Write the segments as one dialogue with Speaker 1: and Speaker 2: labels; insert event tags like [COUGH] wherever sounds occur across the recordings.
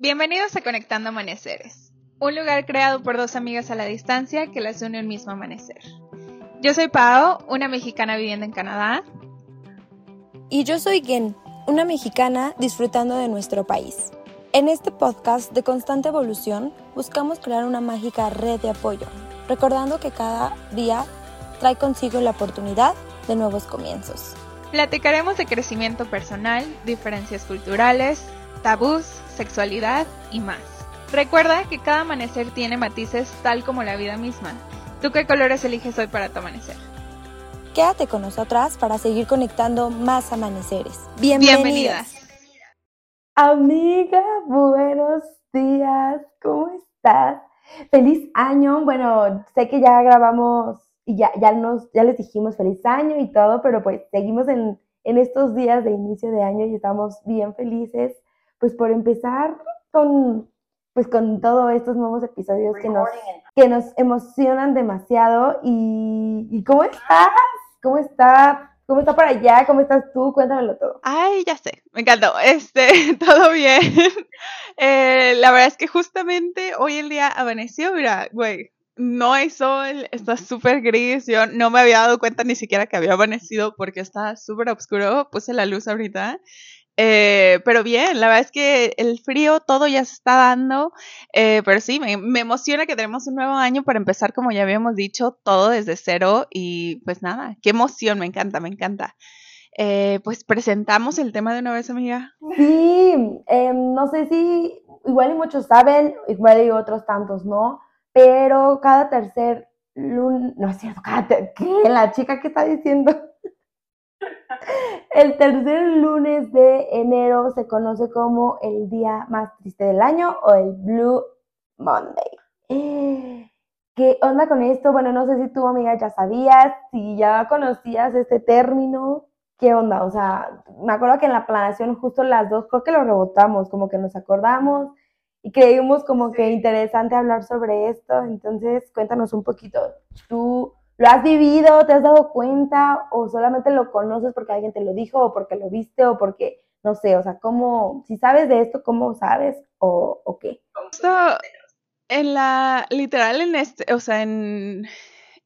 Speaker 1: Bienvenidos a Conectando Amaneceres, un lugar creado por dos amigas a la distancia que las une un mismo amanecer. Yo soy Pao, una mexicana viviendo en Canadá.
Speaker 2: Y yo soy Gen, una mexicana disfrutando de nuestro país. En este podcast de constante evolución buscamos crear una mágica red de apoyo, recordando que cada día trae consigo la oportunidad de nuevos comienzos.
Speaker 1: Platicaremos de crecimiento personal, diferencias culturales, tabús, sexualidad y más. Recuerda que cada amanecer tiene matices tal como la vida misma. ¿Tú qué colores eliges hoy para tu amanecer?
Speaker 2: Quédate con nosotras para seguir conectando más amaneceres. Bienvenidas. Bienvenidas.
Speaker 3: Amiga, buenos días. ¿Cómo estás? Feliz año. Bueno, sé que ya grabamos y ya, ya, nos, ya les dijimos feliz año y todo, pero pues seguimos en, en estos días de inicio de año y estamos bien felices pues por empezar con, pues con todos estos nuevos episodios que nos, que nos emocionan demasiado. Y, ¿cómo estás? ¿Cómo está? ¿Cómo está por allá? ¿Cómo estás tú? Cuéntamelo todo.
Speaker 1: Ay, ya sé, me encantó. Este, [LAUGHS] todo bien. Eh, la verdad es que justamente hoy el día amaneció, mira, güey, no hay sol, está súper gris. Yo no me había dado cuenta ni siquiera que había amanecido porque está súper oscuro. Puse la luz ahorita eh, pero bien, la verdad es que el frío todo ya se está dando, eh, pero sí, me, emociona que tenemos un nuevo año para empezar, como ya habíamos dicho, todo desde cero y pues nada, qué emoción, me encanta, me encanta. Eh, pues presentamos el tema de una vez, amiga.
Speaker 3: Sí, em, no sé si igual y muchos saben, igual y otros tantos no, pero cada tercer lunes, no es cierto, cada ¿qué? La chica que está diciendo. El tercer lunes de enero se conoce como el día más triste del año o el Blue Monday. ¿Qué onda con esto? Bueno, no sé si tú, amiga, ya sabías, si ya conocías este término. ¿Qué onda? O sea, me acuerdo que en la planación justo las dos creo que lo rebotamos, como que nos acordamos y creímos como que interesante hablar sobre esto. Entonces, cuéntanos un poquito. ¿Tú ¿Lo has vivido? ¿Te has dado cuenta? ¿O solamente lo conoces porque alguien te lo dijo? ¿O porque lo viste? ¿O porque, no sé, o sea, cómo, si sabes de esto, ¿cómo sabes? ¿O, o qué?
Speaker 1: en la, literal, en este, o sea, en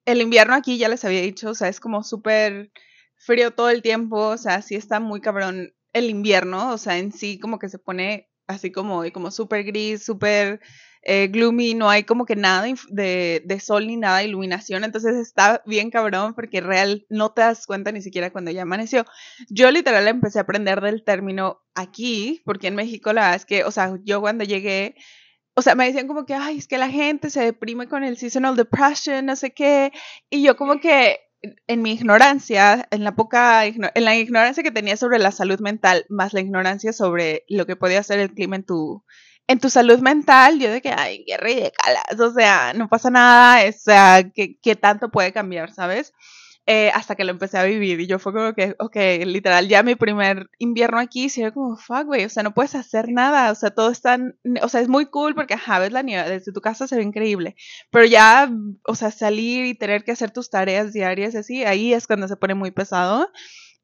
Speaker 1: el invierno aquí ya les había dicho, o sea, es como súper frío todo el tiempo, o sea, sí está muy cabrón el invierno, o sea, en sí como que se pone así como, como súper gris, súper eh, gloomy, no hay como que nada de, de, sol ni nada de iluminación, entonces está bien cabrón porque real no te das cuenta ni siquiera cuando ya amaneció. Yo literal empecé a aprender del término aquí, porque en México la verdad es que, o sea, yo cuando llegué, o sea, me decían como que, ay, es que la gente se deprime con el seasonal depression, no sé qué, y yo como que en mi ignorancia, en la poca, en la ignorancia que tenía sobre la salud mental, más la ignorancia sobre lo que podía hacer el clima en tu, en tu salud mental, yo de que, ay, qué ridículas, o sea, no pasa nada, o sea, ¿qué, tanto puede cambiar, sabes? Eh, hasta que lo empecé a vivir y yo fue como que, ok, literal, ya mi primer invierno aquí, se ve como, fuck, güey, o sea, no puedes hacer nada, o sea, todo está, o sea, es muy cool porque, ajá, ves la nieve, desde tu casa se ve increíble, pero ya, o sea, salir y tener que hacer tus tareas diarias así, ahí es cuando se pone muy pesado.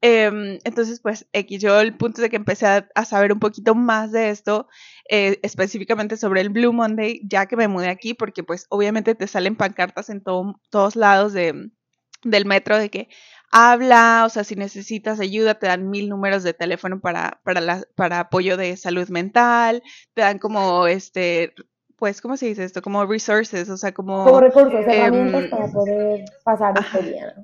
Speaker 1: Em, entonces, pues, X, yo el punto de que empecé a, saber un poquito más de esto, eh, específicamente sobre el Blue Monday, ya que me mudé aquí, porque pues obviamente te salen pancartas en todos lados de, del metro de que habla, o sea, si necesitas ayuda, te dan mil números de teléfono para, para, la, para apoyo de salud mental, te dan como este pues, ¿cómo se dice esto? Como resources, o sea, como...
Speaker 3: Como recursos, herramientas em, para poder pasar este día.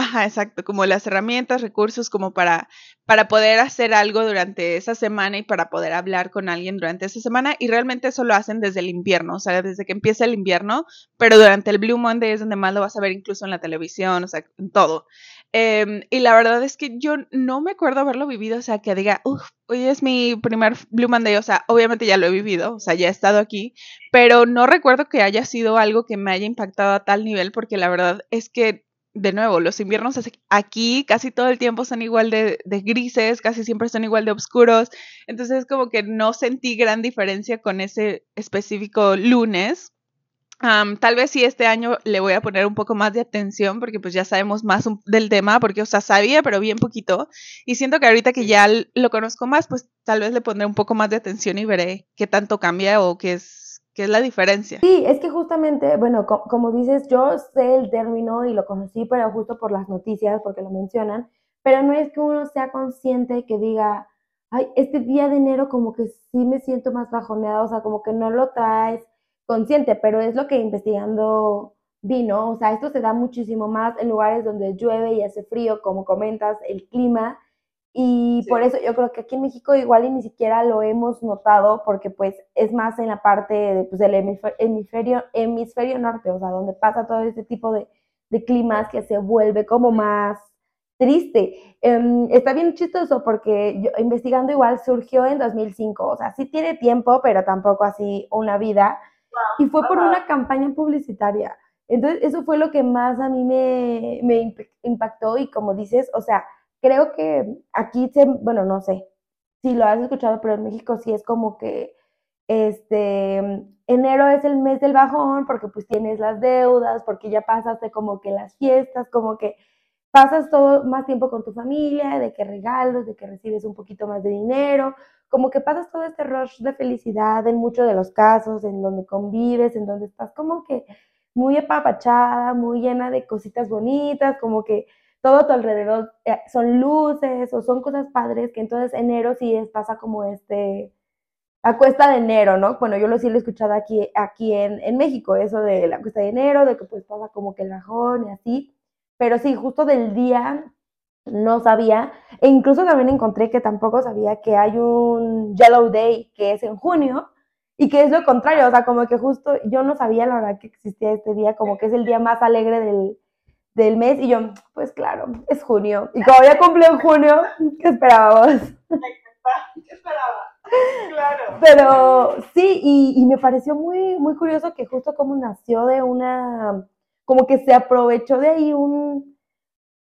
Speaker 1: Ajá, exacto, como las herramientas, recursos como para, para poder hacer algo durante esa semana y para poder hablar con alguien durante esa semana y realmente eso lo hacen desde el invierno, o sea, desde que empieza el invierno, pero durante el Blue Monday es donde más lo vas a ver incluso en la televisión, o sea, en todo. Em, y la verdad es que yo no me acuerdo haberlo vivido, o sea, que diga, uff, hoy es mi primer Blue Monday, o sea, obviamente ya lo he vivido, o sea, ya he estado aquí, pero no recuerdo que haya sido algo que me haya impactado a tal nivel porque la verdad es que de nuevo, los inviernos aquí casi todo el tiempo son igual de, grises, casi siempre son igual de oscuros. Entonces, como que no sentí gran diferencia con ese específico lunes. tal vez sí este año le voy a poner un poco más de atención porque pues ya sabemos más del tema, porque o sea, sabía pero bien poquito y siento que ahorita que ya lo conozco más, pues tal vez le pondré un poco más de atención y veré qué tanto cambia o qué es, qué es la diferencia.
Speaker 3: Sí, es que justamente, bueno, como dices, yo sé el término y lo conocí, pero justo por las noticias, porque lo mencionan, pero no es que uno sea consciente que diga, ay, este día de enero como que sí me siento más bajoneada, o sea, como que no lo traes consciente, pero es lo que investigando vino, o sea, esto se da muchísimo más en lugares donde llueve y hace frío, como comentas, el clima, y por eso yo creo que aquí en México igual y ni siquiera lo hemos notado, porque pues es más en la parte de, pues, del hemisferio, hemisferio norte, o sea, donde pasa todo este tipo de, de climas que se vuelve como más triste. Em, está bien chistoso porque yo, investigando igual surgió en 2005, o sea, sí tiene tiempo, pero tampoco así una vida y fue por una campaña publicitaria. Entonces, eso fue lo que más a mí me, me impactó y como dices, o sea, creo que aquí, se, bueno, no sé si lo has escuchado, pero en México sí es como que este enero es el mes del bajón porque pues tienes las deudas, porque ya pasaste como que las fiestas, como que pasas todo más tiempo con tu familia, de que regalos, de que recibes un poquito más de dinero, como que pasas todo este rush de felicidad en muchos de los casos, en donde convives, en donde estás como que muy apapachada, muy llena de cositas bonitas, como que todo a tu alrededor eh, son luces o son cosas padres, que entonces enero sí es, pasa como este, a cuesta de enero, ¿no? Bueno, yo lo sí lo he escuchado aquí, aquí en, en México, eso de la cuesta de enero, de que pues pasa como que el bajón y así, pero sí, justo del día no sabía, e incluso también encontré que tampoco sabía que hay un Yellow Day que es en junio y que es lo contrario, o sea, como que justo yo no sabía la verdad que existía este día, como que es el día más alegre del, del mes y yo, pues claro, es junio. Y como ya cumplió en junio, ¿qué esperábamos? ¿Qué esperaba? Claro. Pero sí, y, y, me pareció muy, muy curioso que justo como nació de una, como que se aprovechó de ahí un,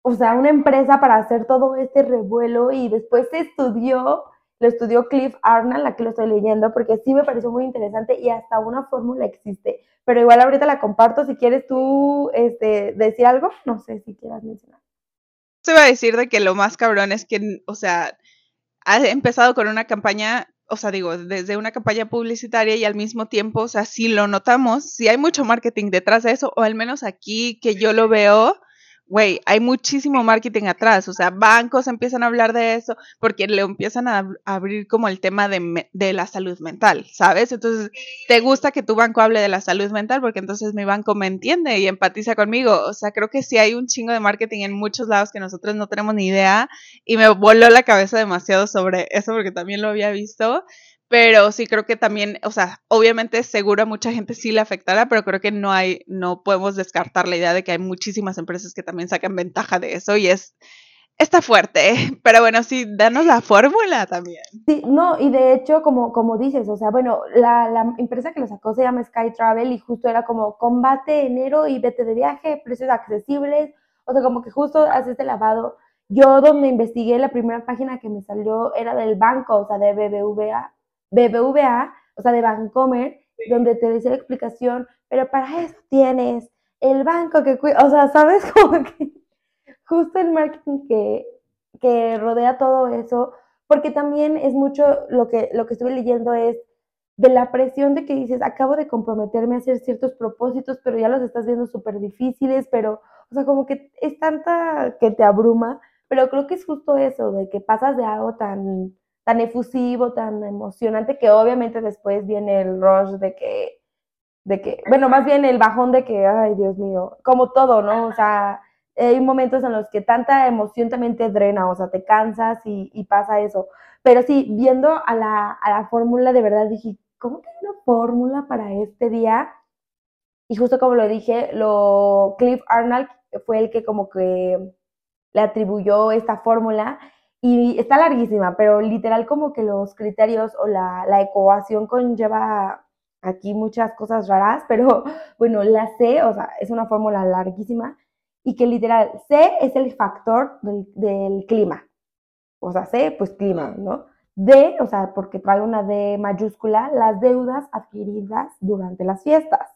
Speaker 3: o sea, una empresa para hacer todo este revuelo y después se estudió, lo estudió Cliff Arnold, la que lo estoy leyendo, porque sí me pareció muy interesante y hasta una fórmula existe. Pero igual ahorita la comparto, si quieres tú este, decir algo, no sé si quieras mencionar.
Speaker 1: Se iba a decir de que lo más cabrón es que, o sea, ha empezado con una campaña, o sea, digo, desde una campaña publicitaria y al mismo tiempo, o sea, si lo notamos, si hay mucho marketing detrás de eso, o al menos aquí que yo lo veo, güey, hay muchísimo marketing atrás, o sea, bancos empiezan a hablar de eso porque le empiezan a, abrir como el tema de, de, la salud mental, ¿sabes? Entonces, te gusta que tu banco hable de la salud mental porque entonces mi banco me entiende y empatiza conmigo, o sea, creo que sí hay un chingo de marketing en muchos lados que nosotros no tenemos ni idea y me voló la cabeza demasiado sobre eso porque también lo había visto pero sí creo que también, o sea, obviamente seguro a mucha gente sí le afectará, pero creo que no hay, no podemos descartar la idea de que hay muchísimas empresas que también sacan ventaja de eso y es, está fuerte, [LAUGHS] pero bueno, sí, danos la fórmula también.
Speaker 3: Sí, no, y de hecho, como, como dices, o sea, bueno, la, la empresa que lo sacó se llama Sky Travel y justo era como combate enero y vete de viaje, precios accesibles, o sea, como que justo haces este lavado. Yo donde investigué, la primera página que me salió era del banco, o sea, de BBVA, BBVA, o sea, de Bancomer, donde te dice la explicación, pero para eso tienes el banco que cuida, o sea, ¿sabes? [LAUGHS] Como que justo el marketing que, que rodea todo eso, porque también es mucho lo que, lo que estuve leyendo es de la presión de que dices, acabo de comprometerme a hacer ciertos propósitos, pero ya los estás viendo súper difíciles, pero, o sea, como que es tanta que te abruma, pero creo que es justo eso, de que pasas de algo tan tan efusivo, tan emocionante, que obviamente después viene el rush de que, de que, bueno, más bien el bajón de que, ay, Dios mío, como todo, ¿no? O sea, hay momentos en los que tanta emoción también te drena, o sea, te cansas y, y pasa eso. Pero sí, viendo a la, a la fórmula, de verdad dije, ¿cómo que hay una fórmula para este día? Y justo como lo dije, lo Cliff Arnold fue el que como que le atribuyó esta fórmula y está larguísima, pero literal como que los criterios o la, ecuación conlleva aquí muchas cosas raras, [LAUGHS] pero bueno, la C, o sea, es una fórmula larguísima y que literal C es el factor del, clima. O sea, C, pues clima, ¿no? D, o sea, porque trae una D mayúscula, las deudas adquiridas durante las fiestas.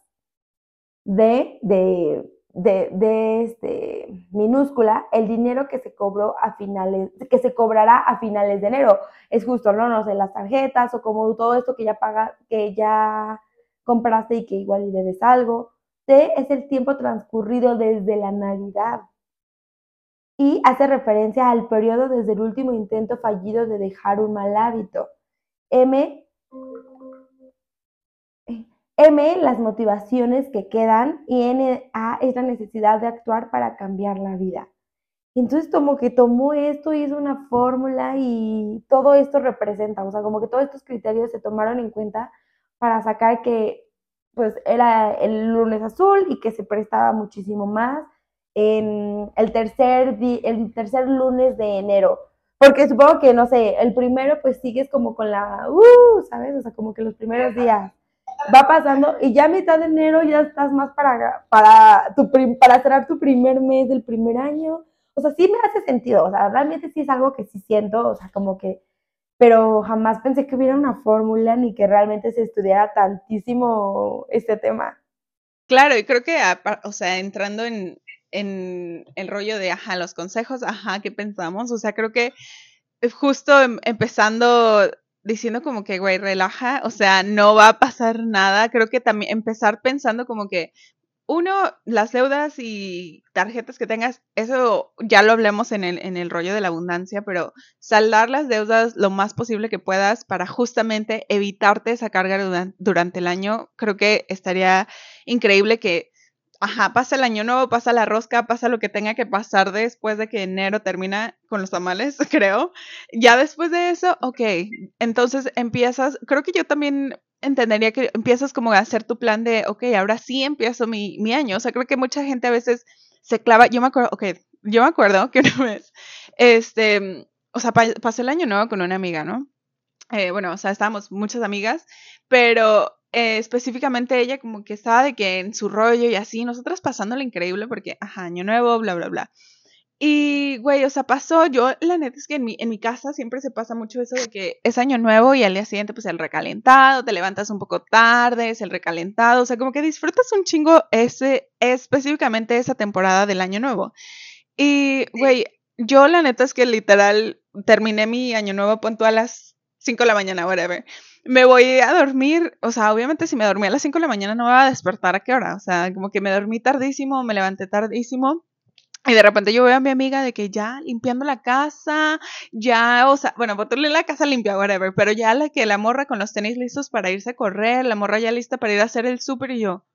Speaker 3: de, de, de, este, minúscula el dinero que se cobró a finales, que se cobrará a finales de enero. Es justo, ¿no? No sé, las tarjetas o como todo esto que ya paga, que ya compraste y que igual debes algo. T es el tiempo transcurrido desde la Navidad y hace referencia al periodo desde el último intento fallido de dejar un mal hábito. M, M, las motivaciones que quedan y N, A es la necesidad de actuar para cambiar la vida. Entonces como que tomó esto, hizo una fórmula y todo esto representa, o sea, como que todos estos criterios se tomaron en cuenta para sacar que pues era el lunes azul y que se prestaba muchísimo más en el tercer, el tercer lunes de enero. Porque supongo que, no sé, el primero pues sigues como con la, uh, ¿sabes? O sea, como que los primeros días va pasando y ya a mitad de enero ya estás más para, para, tu, para cerrar tu primer mes del primer año. O sea, sí me hace sentido, o sea, realmente sí es algo que sí siento, o sea, como que, pero jamás pensé que hubiera una fórmula ni que realmente se estudiara tantísimo este tema.
Speaker 1: Claro, y creo que, o sea, entrando en, en el rollo de, ajá, los consejos, ajá, ¿qué pensamos? O sea, creo que justo em, empezando diciendo como que, güey, relaja, o sea, no va a pasar nada. Creo que también empezar pensando como que, uno, las deudas y tarjetas que tengas, eso ya lo hablemos en el, en el rollo de la abundancia, pero saldar las deudas lo más posible que puedas para justamente evitarte esa carga durante el año, creo que estaría increíble que ajá, pasa el año nuevo, pasa la rosca, pasa lo que tenga que pasar después de que enero termina con los tamales, [LAUGHS] creo. Ya después de eso, ok, entonces empiezas, creo que yo también entendería que empiezas como a hacer tu plan de, ok, ahora sí empiezo mi, mi año. O sea, creo que mucha gente a veces se clava, yo me acuerdo, ok, yo me acuerdo que [LAUGHS] una vez, este, o sea, pasé el año nuevo con una amiga, ¿no? Eh, bueno, o sea, estábamos muchas amigas, pero eh, específicamente ella como que estaba de que en su rollo y así, nosotras pasándole increíble porque, ajá, año nuevo, bla, bla, bla. Y, güey, o sea, pasó, yo, la neta es que en mi, en mi casa siempre se pasa mucho eso de que es año nuevo y al día siguiente, pues el recalentado, te levantas un poco tarde, es el recalentado, o sea, como que disfrutas un chingo ese, específicamente esa temporada del año nuevo. Y, güey, yo la neta es que literal terminé mi año nuevo, punto a las 5 de la mañana, whatever me voy a dormir, o sea, obviamente si me dormí a las 5 de la mañana no me va a despertar a qué hora, o sea, como que me dormí tardísimo, me levanté tardísimo. Y de repente yo veo a mi amiga de que ya limpiando la casa, ya, o sea, bueno, botarle la casa limpia, whatever, pero ya la que la morra con los tenis listos para irse a correr, la morra ya lista para ir a hacer el súper y yo,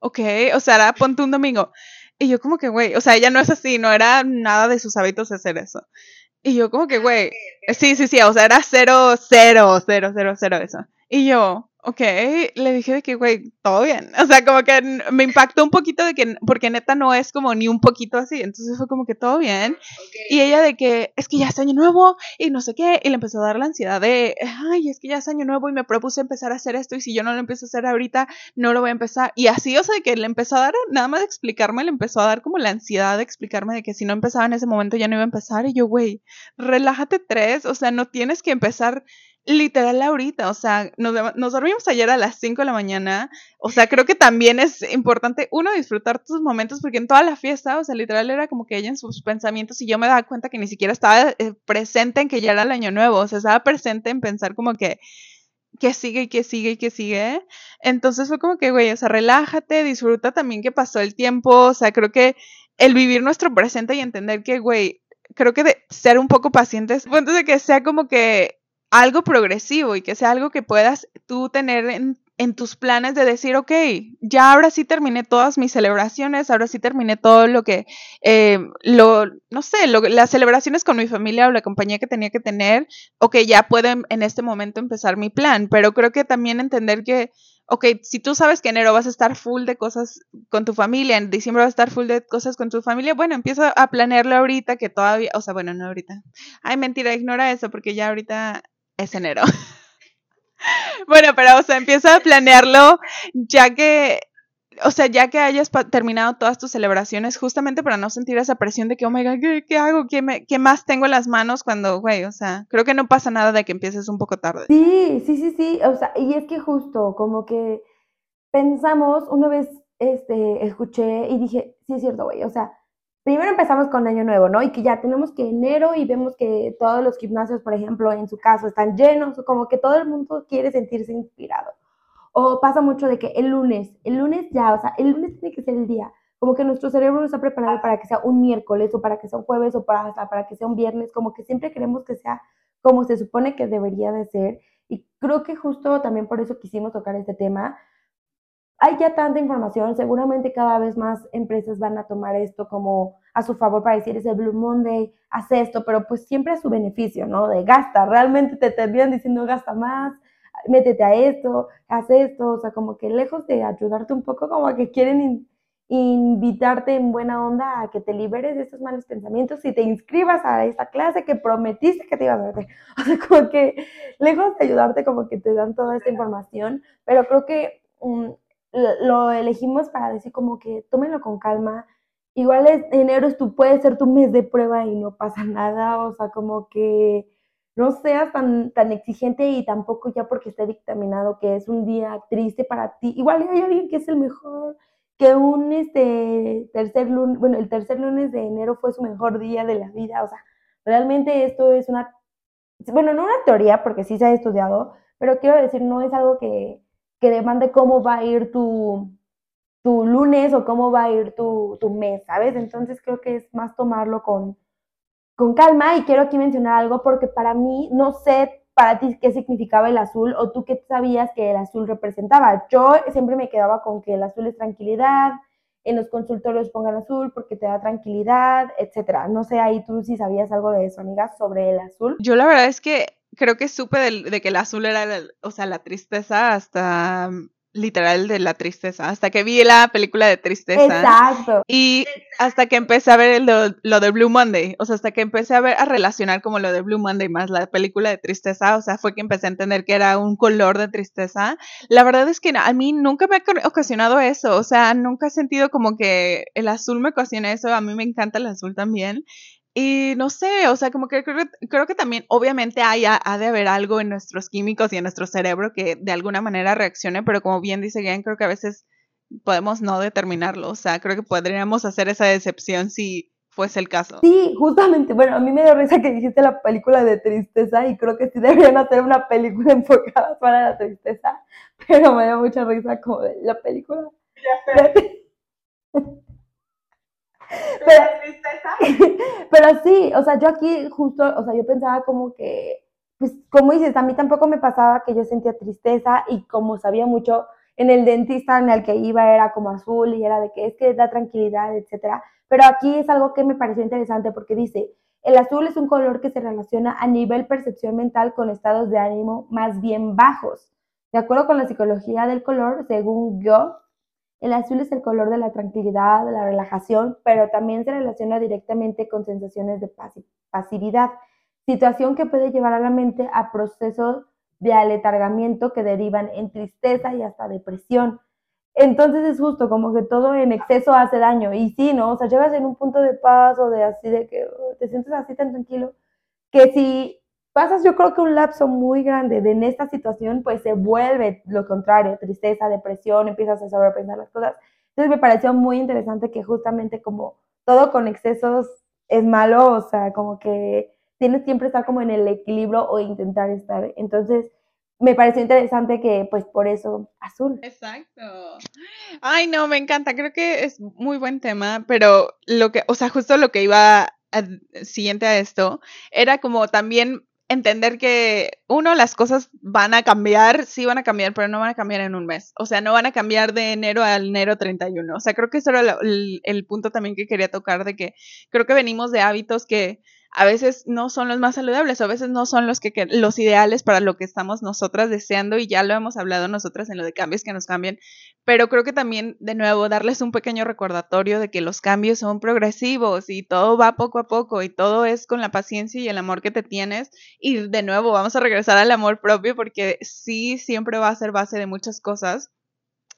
Speaker 1: ok, o sea, era ponte un domingo. Y yo como que, güey, o sea, ella no es así, no era nada de sus hábitos hacer eso. Y yo como que, güey, sí, sí, sí, o sea, era cero, cero, cero, cero, cero eso. Y yo, ok, le dije de que, güey, todo bien. [LAUGHS] O sea, como que me impactó un poquito de que, porque neta no es como ni un poquito así. Entonces fue como que todo bien. Y ella de que, es que ya es año nuevo y no sé qué. Y le empezó a dar la ansiedad de, ay, es que ya es año nuevo y me propuse empezar a hacer esto. Y si yo no lo empiezo a hacer ahorita, no lo voy a empezar. Y así, o sea, de que le empezó a dar, nada más de explicarme, le empezó a dar como la ansiedad de explicarme de que si no empezaba en ese momento ya no iba a empezar. Y yo, güey, relájate tres. O sea, no tienes que empezar literal ahorita, o sea, nos, dormimos ayer a las 5 de la mañana, o sea, creo que también es importante, uno, disfrutar tus momentos, porque en toda la fiesta, o sea, literal era como que ella en sus pensamientos y yo me daba cuenta que ni siquiera estaba eh, presente en que ya era el año nuevo, o sea, estaba presente en pensar como que, que sigue y que sigue y que sigue. Entonces fue como que, güey, o sea, relájate, disfruta también que pasó el tiempo, o sea, creo que el vivir nuestro presente y entender que, güey, creo que de ser un poco pacientes, punto de que sea como que algo progresivo y que sea algo que puedas tú tener en, tus planes de decir, ok, ya ahora sí terminé todas mis celebraciones, ahora sí terminé todo lo que, eh, lo, no sé, lo, las celebraciones con mi familia o la compañía que tenía que tener, ok, ya puedo en este momento empezar mi plan, pero creo que también entender que, ok, si tú sabes que enero vas a estar full de cosas con tu familia, en diciembre vas a estar full de cosas con tu familia, bueno, empieza a planearlo ahorita que todavía, o sea, bueno, no ahorita. Ay, mentira, ignora eso porque ya ahorita es enero. [LAUGHS] bueno, pero, o sea, empieza a planearlo ya que, o sea, ya que hayas terminado todas tus celebraciones, justamente para no sentir esa presión de que, oh my god, ¿qué, hago? ¿Qué, me, ¿Qué más tengo en las manos cuando, güey? O sea, creo que no pasa nada de que empieces un poco tarde.
Speaker 3: Sí, sí, sí, sí. O sea, y es que justo, como que pensamos, una vez este, escuché y dije, sí es cierto, güey, o sea, primero empezamos con Año Nuevo, ¿no? Y que ya tenemos que enero y vemos que todos los gimnasios, por ejemplo, en su caso, están llenos, como que todo el mundo quiere sentirse inspirado. O pasa mucho de que el lunes, el lunes ya, o sea, el lunes tiene que ser el día. Como que nuestro cerebro no está preparado para que sea un miércoles o para que sea un jueves o para, para que sea un viernes, como que siempre queremos que sea como se supone que debería de ser. Y creo que justo también por eso quisimos tocar este tema, hay ya tanta información, seguramente cada vez más empresas van a tomar esto como a su favor para decir, es el Blue Monday, haz esto, pero pues siempre a su beneficio, ¿no? De gasta, realmente te terminan diciendo gasta más, métete a esto, haz esto, o sea, como que lejos de ayudarte un poco, como que quieren invitarte en buena onda a que te liberes de estos malos pensamientos y te inscribas a esta clase que prometiste que te ibas a meter. [LAUGHS] O sea, como que lejos de ayudarte, como que te dan toda esta información, pero creo que um, lo elegimos para decir como que tómenlo con calma. Igual es, enero es tu, puede ser tu mes de prueba y no pasa [LAUGHS] nada, o sea, como que no seas tan, tan exigente y tampoco ya porque esté dictaminado que es un día triste para ti. Igual hay alguien que es el mejor, que un este, tercer lunes, bueno, el tercer lunes de enero fue su mejor día de la vida, o sea, realmente esto es una, bueno, no una teoría porque sí se ha estudiado, pero quiero decir, no es algo que, que demande cómo va a ir tu, tu lunes o cómo va a ir tu, tu mes, ¿sabes? Entonces creo que es más tomarlo con, con calma y quiero aquí mencionar algo porque para mí, no sé para ti qué significaba el azul o tú qué sabías que el azul representaba. Yo siempre me quedaba con que el azul es tranquilidad, en los consultorios pongan azul porque te da tranquilidad, etcétera. No sé ahí tú si sabías algo de eso, amiga, sobre el azul.
Speaker 1: Yo la verdad es que creo que supe de, que el azul era, o sea, la tristeza hasta literal de la tristeza, hasta que vi la película de tristeza.
Speaker 3: Exacto.
Speaker 1: Y hasta que empecé a ver lo, de Blue Monday, o sea, hasta que empecé a ver, a relacionar como lo de Blue Monday más la película de tristeza, o sea, fue que empecé a entender que era un color de tristeza. La verdad es que a mí nunca me ha ocasionado eso, o sea, nunca he sentido como que el azul me ocasiona eso, a mí me encanta el azul también. Y no sé, o sea, como que creo, creo que también, obviamente, hay, ha de haber algo en nuestros químicos y en nuestro cerebro que de alguna manera reaccione, pero como bien dice Gen, creo que a veces podemos no determinarlo. O sea, creo que podríamos hacer esa decepción si fuese el caso.
Speaker 3: Sí, justamente. Bueno, a mí me dio risa que dijiste la película de tristeza y creo que sí deberían hacer una película [LAUGHS] enfocada para la tristeza, pero me dio mucha risa como de la película. [LAUGHS] [LAUGHS] pero, [LAUGHS] pero sí, o sea, yo aquí justo, o sea, yo pensaba como que, pues, como dices, a mí tampoco me pasaba que yo sentía tristeza y como sabía mucho, en el dentista en el que iba era como azul y era de que es que da tranquilidad, etcétera. Pero aquí es algo que me pareció interesante porque dice, el azul es un color que se relaciona a nivel percepción mental con estados de ánimo más bien bajos. De acuerdo con la psicología del color, según yo, el azul es el color de la tranquilidad, de la relajación, pero también se relaciona directamente con sensaciones de pasividad, situación que puede llevar a la mente a procesos de aletargamiento que derivan en tristeza y hasta depresión. Entonces es justo como que todo en exceso hace daño. Y sí, ¿no? O sea, llegas en un punto de paz o de así, de que oh, te sientes así tan tranquilo, que si pasas yo creo que un lapso muy grande de en esta situación, pues se vuelve lo contrario, tristeza, depresión, empiezas a sobrepensar las cosas. Entonces me pareció muy interesante que justamente como todo con excesos es malo, o sea, como que tienes siempre estar como en el equilibrio o intentar estar. Entonces, me pareció interesante que, pues, por eso, azul.
Speaker 1: Exacto. Ay, no, me encanta. Creo que es muy buen tema, pero lo que, o sea, justo lo que iba siguiente a esto, era como también entender que, uno, las cosas van a cambiar, sí van a cambiar, pero no van a cambiar en un mes. O sea, no van a cambiar de enero al enero 31. O sea, creo que eso era el, el punto también que quería tocar, de que creo que venimos de hábitos que a veces no son los más saludables, a veces no son los que, los ideales para lo que estamos nosotras deseando y ya lo hemos hablado nosotras en lo de cambios que nos cambien, pero creo que también de nuevo darles un pequeño recordatorio de que los cambios son progresivos y todo va poco a poco y todo es con la paciencia y el amor que te tienes y de nuevo vamos a regresar al amor propio porque sí siempre va a ser base de muchas cosas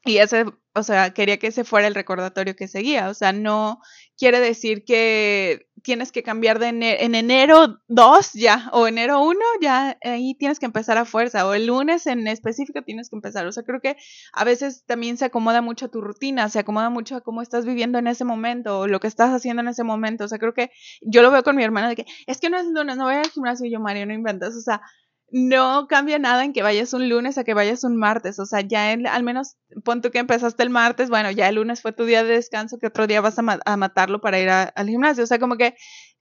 Speaker 1: y ese, o sea, quería que ese fuera el recordatorio que seguía, o sea, no quiere decir que tienes que cambiar de en enero 2 ya, o enero 1 ya, ahí tienes que empezar a fuerza, o el lunes en específico tienes que empezar. O sea, creo que a veces también se acomoda mucho a tu rutina, se acomoda mucho a cómo estás viviendo en ese momento, o lo que estás haciendo en ese momento. O sea, creo que yo lo veo con mi hermana de que es que no es lunes, no voy al gimnasio y yo, Mario, no inventas. O sea, no cambia nada en que vayas un lunes a que vayas un martes. O sea, ya al menos pon tú que empezaste el martes, bueno, ya el lunes fue tu día de descanso, que otro día vas a, matarlo para ir al gimnasio. O sea, como que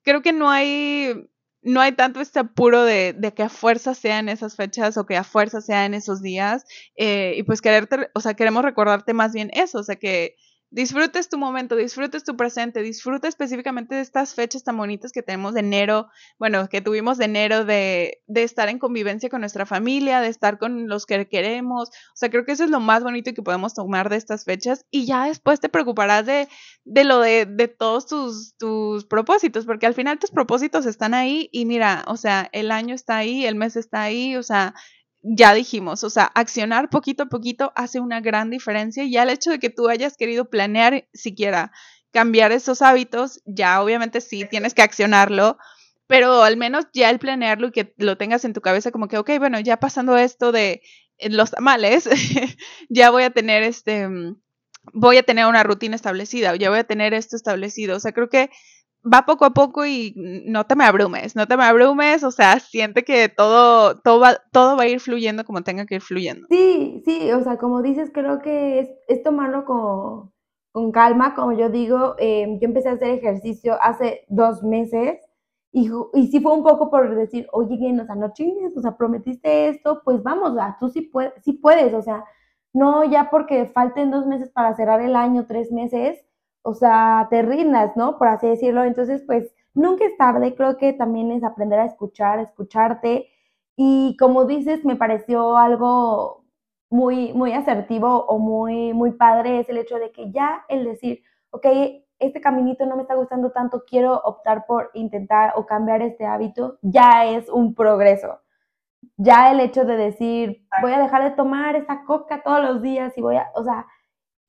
Speaker 1: creo que no hay, no hay tanto este apuro de, de, que a fuerza sean esas fechas o que a fuerza sean esos días. Eh, y pues quererte, o sea, queremos recordarte más bien eso, o sea, que disfrutes tu momento, disfrutes tu presente, disfruta específicamente de estas fechas tan bonitas que tenemos de enero, bueno, que tuvimos de enero de, de, estar en convivencia con nuestra familia, de estar con los que queremos. O sea, creo que eso es lo más bonito que podemos tomar de estas fechas y ya después te preocuparás de, de lo de, de todos tus, tus propósitos, porque al final tus propósitos están ahí y mira, o sea, el año está ahí, el mes está ahí, o sea, ya dijimos, o sea, accionar poquito a poquito hace una gran diferencia y ya el hecho de que tú hayas querido planear siquiera cambiar esos hábitos, ya obviamente sí tienes que accionarlo, pero al menos ya el planearlo y que lo tengas en tu cabeza como que, ok, bueno, ya pasando esto de los tamales, [LAUGHS] ya voy a tener este, voy a tener una rutina establecida, o ya voy a tener esto establecido, o sea, creo que va poco a poco y no te me abrumes, no te me abrumes, o sea, siente que todo, todo, va, todo va a ir fluyendo como tenga que ir fluyendo.
Speaker 3: Sí, sí, o sea, como dices, creo que es, tomarlo con, con, calma, como yo digo, em, yo empecé a hacer ejercicio hace dos meses y, y sí fue un poco por decir, oye, bien, o sea, no chingues, o sea, prometiste esto, pues vamos, o tú sí, puedes, sí puedes, o sea, no ya porque falten dos meses para cerrar el año, tres meses, o sea, te rindas, ¿no? Por así decirlo. Entonces, pues nunca es tarde, creo que también es aprender a escuchar, escucharte. Y como dices, me pareció algo muy, muy asertivo o muy, muy padre, es el hecho de que ya el decir, ok, este caminito no me está gustando tanto, quiero optar por intentar o cambiar este hábito, ya es un progreso. Ya el hecho de decir, voy a dejar de tomar esta coca todos los días y voy a, o sea,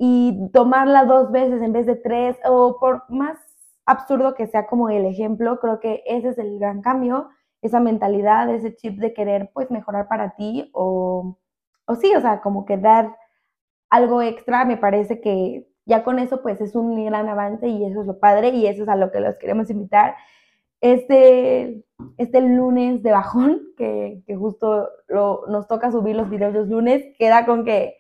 Speaker 3: y tomarla dos veces en vez de tres, o por más absurdo que sea como el ejemplo, creo que ese es el gran cambio, esa mentalidad, ese chip de querer pues mejorar para ti o, o sí, o sea, como que dar algo extra, me parece que ya con eso pues es un gran avance y eso es lo padre y eso es a lo que los queremos invitar. Este, este lunes de bajón, que, que justo lo, nos toca subir los videos los lunes, queda con que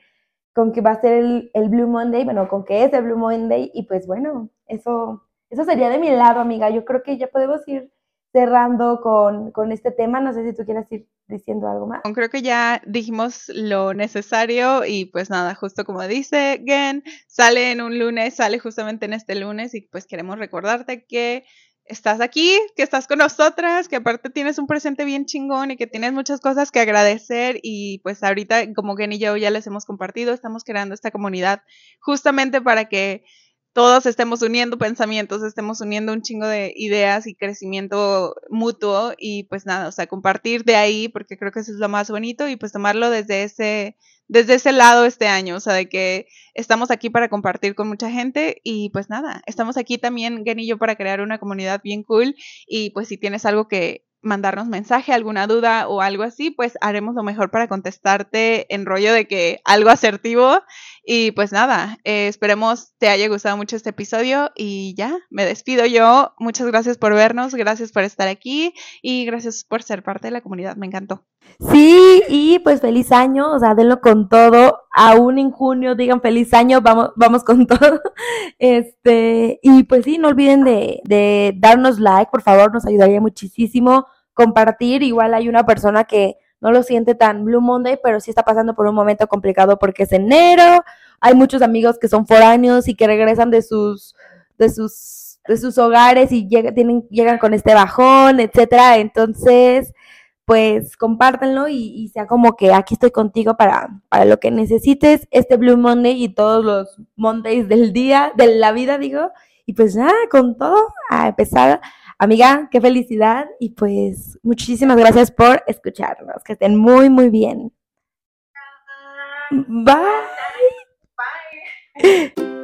Speaker 3: con que va a ser el, el, Blue Monday, bueno, con que es el Blue Monday, y pues bueno, eso, eso sería de mi lado, amiga. Yo creo que ya podemos ir cerrando con, con este tema. No sé si tú quieres ir diciendo algo más.
Speaker 1: Creo que ya dijimos lo necesario y pues nada, justo como dice Gen, sale en un lunes, sale justamente en este lunes y pues queremos recordarte que estás aquí, que estás con nosotras, que aparte tienes un presente bien chingón y que tienes muchas cosas que agradecer y pues ahorita como Gen y yo ya les hemos compartido, estamos creando esta comunidad justamente para que todos estemos uniendo pensamientos, estemos uniendo un chingo de ideas y crecimiento mutuo y pues nada, o sea, compartir de ahí porque creo que eso es lo más bonito y pues tomarlo desde ese desde ese lado este año, o sea, de que estamos aquí para compartir con mucha gente y pues nada, estamos aquí también, Gen y yo, para crear una comunidad bien cool y pues si tienes algo que mandarnos mensaje, alguna duda o algo así, pues haremos lo mejor para contestarte en rollo de que algo asertivo. Y pues nada, eh, esperemos te haya gustado mucho este episodio y ya, me despido yo. Muchas gracias por vernos, gracias por estar aquí y gracias por ser parte de la comunidad, me encantó.
Speaker 3: Sí, y pues feliz año, o sea, denlo con todo, aún en junio digan feliz año, vamos, vamos con [LAUGHS] todo. Este, y pues sí, no olviden de, de darnos like, por favor, nos ayudaría muchísimo compartir. Igual hay una persona que no lo siente tan Blue Monday, pero sí está pasando por un momento complicado porque es enero. Hay muchos amigos que son foráneos y que regresan de sus, de sus, de sus hogares y tienen, llegan con este bajón, etcétera. Entonces, pues compártanlo y, sea como que aquí estoy contigo para, para lo que necesites, este Blue Monday y todos los Mondays del día, de la vida, digo. Y pues nada, con todo, a empezar Amiga, qué felicidad y pues muchísimas gracias por escucharnos. Que estén muy, muy bien. Bye. Bye. [LAUGHS]